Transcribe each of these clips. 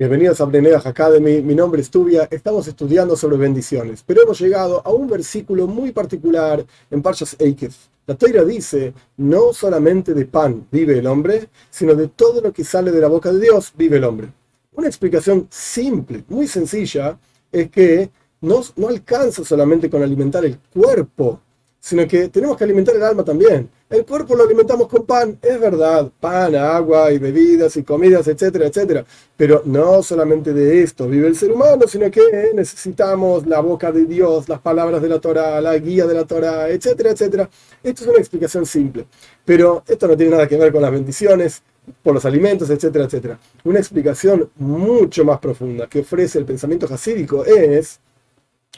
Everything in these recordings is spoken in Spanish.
Bienvenidos a Brenedach Academy, mi nombre es Tubia, estamos estudiando sobre bendiciones, pero hemos llegado a un versículo muy particular en Parshas Eikef. La Toira dice, no solamente de pan vive el hombre, sino de todo lo que sale de la boca de Dios vive el hombre. Una explicación simple, muy sencilla, es que no, no alcanza solamente con alimentar el cuerpo sino que tenemos que alimentar el alma también. El cuerpo lo alimentamos con pan, es verdad, pan, agua y bebidas y comidas, etcétera, etcétera. Pero no solamente de esto vive el ser humano, sino que necesitamos la boca de Dios, las palabras de la Torah, la guía de la Torah, etcétera, etcétera. Esto es una explicación simple, pero esto no tiene nada que ver con las bendiciones por los alimentos, etcétera, etcétera. Una explicación mucho más profunda que ofrece el pensamiento jasídico es,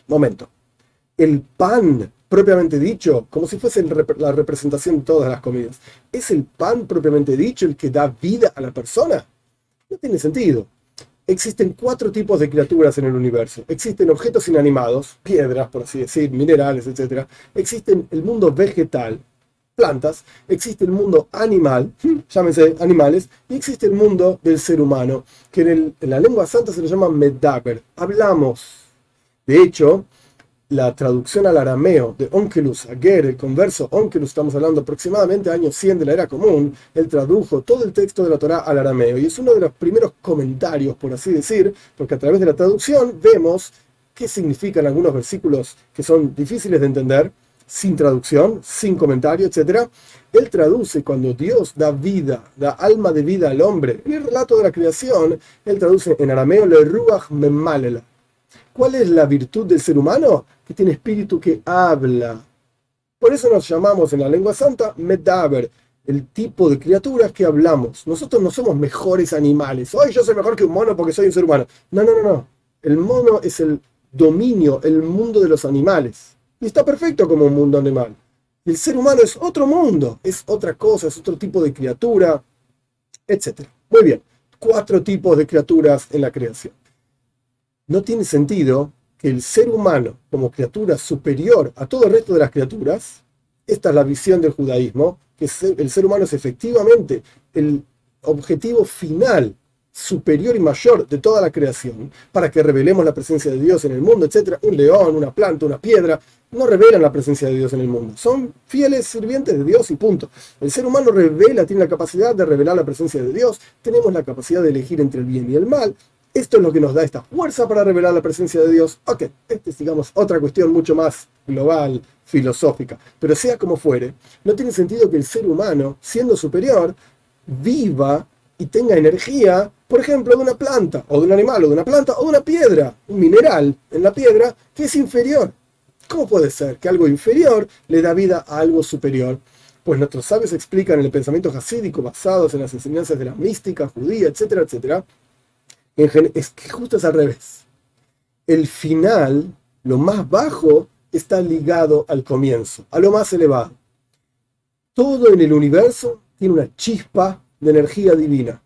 momento, el pan propiamente dicho, como si fuese la representación de todas las comidas. ¿Es el pan propiamente dicho el que da vida a la persona? No tiene sentido. Existen cuatro tipos de criaturas en el universo. Existen objetos inanimados, piedras, por así decir, minerales, etc. Existen el mundo vegetal, plantas. Existe el mundo animal, llámense animales. Y existe el mundo del ser humano, que en, la lengua santa se le llama medaber. Hablamos. De hecho, la traducción al arameo de Onkelus Ager, el converso Onkelus, estamos hablando aproximadamente año 100 de la era común, él tradujo todo el texto de la Torah al arameo y es uno de los primeros comentarios, por así decir, porque a través de la traducción vemos qué significan algunos versículos que son difíciles de entender, sin traducción, sin comentario, etc. Él traduce cuando Dios da vida, da alma de vida al hombre. El relato de la creación, él traduce en arameo le ruach memalela ¿Cuál es la virtud del ser humano? Que tiene espíritu que habla. Por eso nos llamamos en la lengua santa Medaber, el tipo de criaturas que hablamos. Nosotros no somos mejores animales. Hoy yo soy mejor que un mono porque soy un ser humano. No, no, no, no. El mono es el dominio, el mundo de los animales. Y está perfecto como un mundo animal. El ser humano es otro mundo, es otra cosa, es otro tipo de criatura, etc. Muy bien, cuatro tipos de criaturas en la creación no tiene sentido que el ser humano, como criatura superior a todo el resto de las criaturas, esta es la visión del judaísmo, que el ser humano es efectivamente el objetivo final, superior y mayor de toda la creación, para que revelemos la presencia de Dios en el mundo, etc. Un león, una planta, una piedra, no revelan la presencia de Dios en el mundo. Son fieles sirvientes de Dios y punto. El ser humano revela, tiene la capacidad de revelar la presencia de Dios, tenemos la capacidad de elegir entre el bien y el mal, esto es lo que nos da esta fuerza para revelar la presencia de Dios. Ok, esta es, digamos, otra cuestión mucho más global, filosófica. Pero sea como fuere, no tiene sentido que el ser humano, siendo superior, viva y tenga energía, por ejemplo, de una planta, o de un animal, o de una planta, o de una piedra, un mineral en la piedra, que es inferior. ¿Cómo puede ser que algo inferior le da vida a algo superior? Pues nuestros sabios explican en el pensamiento jasídico, basados en las enseñanzas de la mística judía, etcétera, etcétera, es que justo es al revés. El final, lo más bajo, está ligado al comienzo, a lo más elevado. Todo en el universo tiene una chispa de energía divina.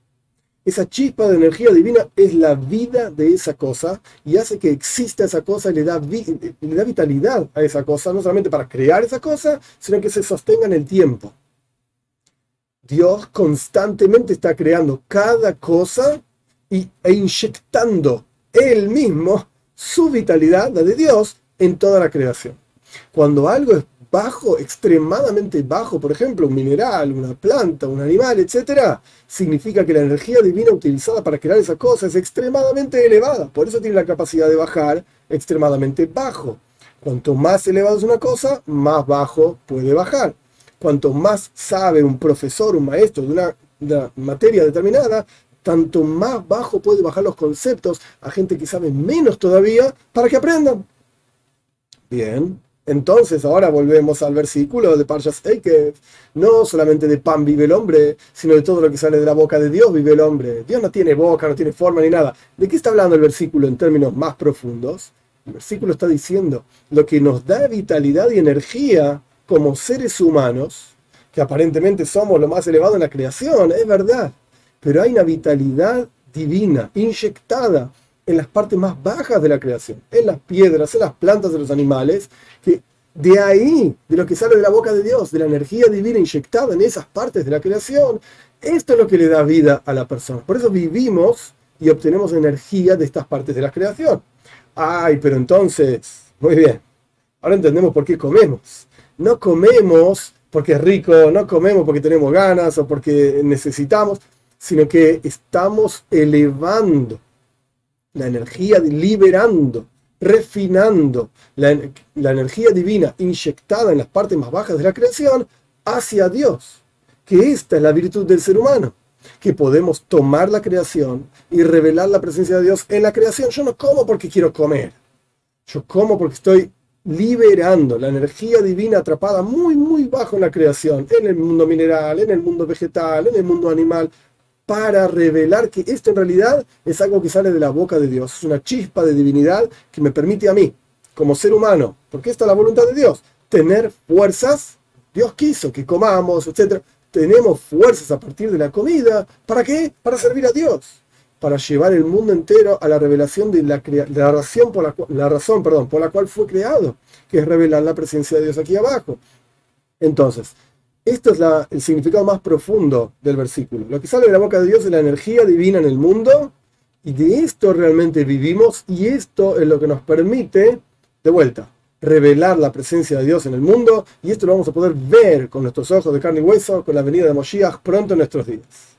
Esa chispa de energía divina es la vida de esa cosa y hace que exista esa cosa y le da, le da vitalidad a esa cosa, no solamente para crear esa cosa, sino que se sostenga en el tiempo. Dios constantemente está creando cada cosa y, e inyectando él mismo su vitalidad, la de Dios, en toda la creación. Cuando algo es bajo, extremadamente bajo, por ejemplo, un mineral, una planta, un animal, etc., significa que la energía divina utilizada para crear esa cosa es extremadamente elevada. Por eso tiene la capacidad de bajar extremadamente bajo. Cuanto más elevada es una cosa, más bajo puede bajar. Cuanto más sabe un profesor, un maestro de una, de una materia determinada, tanto más bajo puede bajar los conceptos a gente que sabe menos todavía para que aprendan. Bien, entonces ahora volvemos al versículo de Parshas que No solamente de pan vive el hombre, sino de todo lo que sale de la boca de Dios vive el hombre. Dios no tiene boca, no tiene forma ni nada. ¿De qué está hablando el versículo en términos más profundos? El versículo está diciendo lo que nos da vitalidad y energía como seres humanos, que aparentemente somos lo más elevado en la creación, es verdad pero hay una vitalidad divina inyectada en las partes más bajas de la creación, en las piedras, en las plantas de los animales, que de ahí, de lo que sale de la boca de Dios, de la energía divina inyectada en esas partes de la creación, esto es lo que le da vida a la persona. Por eso vivimos y obtenemos energía de estas partes de la creación. Ay, pero entonces, muy bien, ahora entendemos por qué comemos. No comemos porque es rico, no comemos porque tenemos ganas o porque necesitamos, sino que estamos elevando la energía, liberando, refinando la, la, energía divina inyectada en las partes más bajas de la creación hacia Dios. Que esta es la virtud del ser humano, que podemos tomar la creación y revelar la presencia de Dios en la creación. Yo no como porque quiero comer, yo como porque estoy liberando la energía divina atrapada muy, muy bajo en la creación, en el mundo mineral, en el mundo vegetal, en el mundo animal, para revelar que esto en realidad es algo que sale de la boca de Dios, es una chispa de divinidad que me permite a mí, como ser humano, porque esta es la voluntad de Dios, tener fuerzas, Dios quiso que comamos, etc. Tenemos fuerzas a partir de la comida, ¿para qué? Para servir a Dios, para llevar el mundo entero a la revelación de la, la razón, por la, la razón por la cual fue creado, que es revelar la presencia de Dios aquí abajo. Entonces, esto es el significado más profundo del versículo. Lo que sale de la boca de Dios es la energía divina en el mundo y de esto realmente vivimos y esto es lo que nos permite, de vuelta, revelar la presencia de Dios en el mundo y esto lo vamos a poder ver con nuestros ojos de carne y hueso con la venida de Moshiach pronto en nuestros días.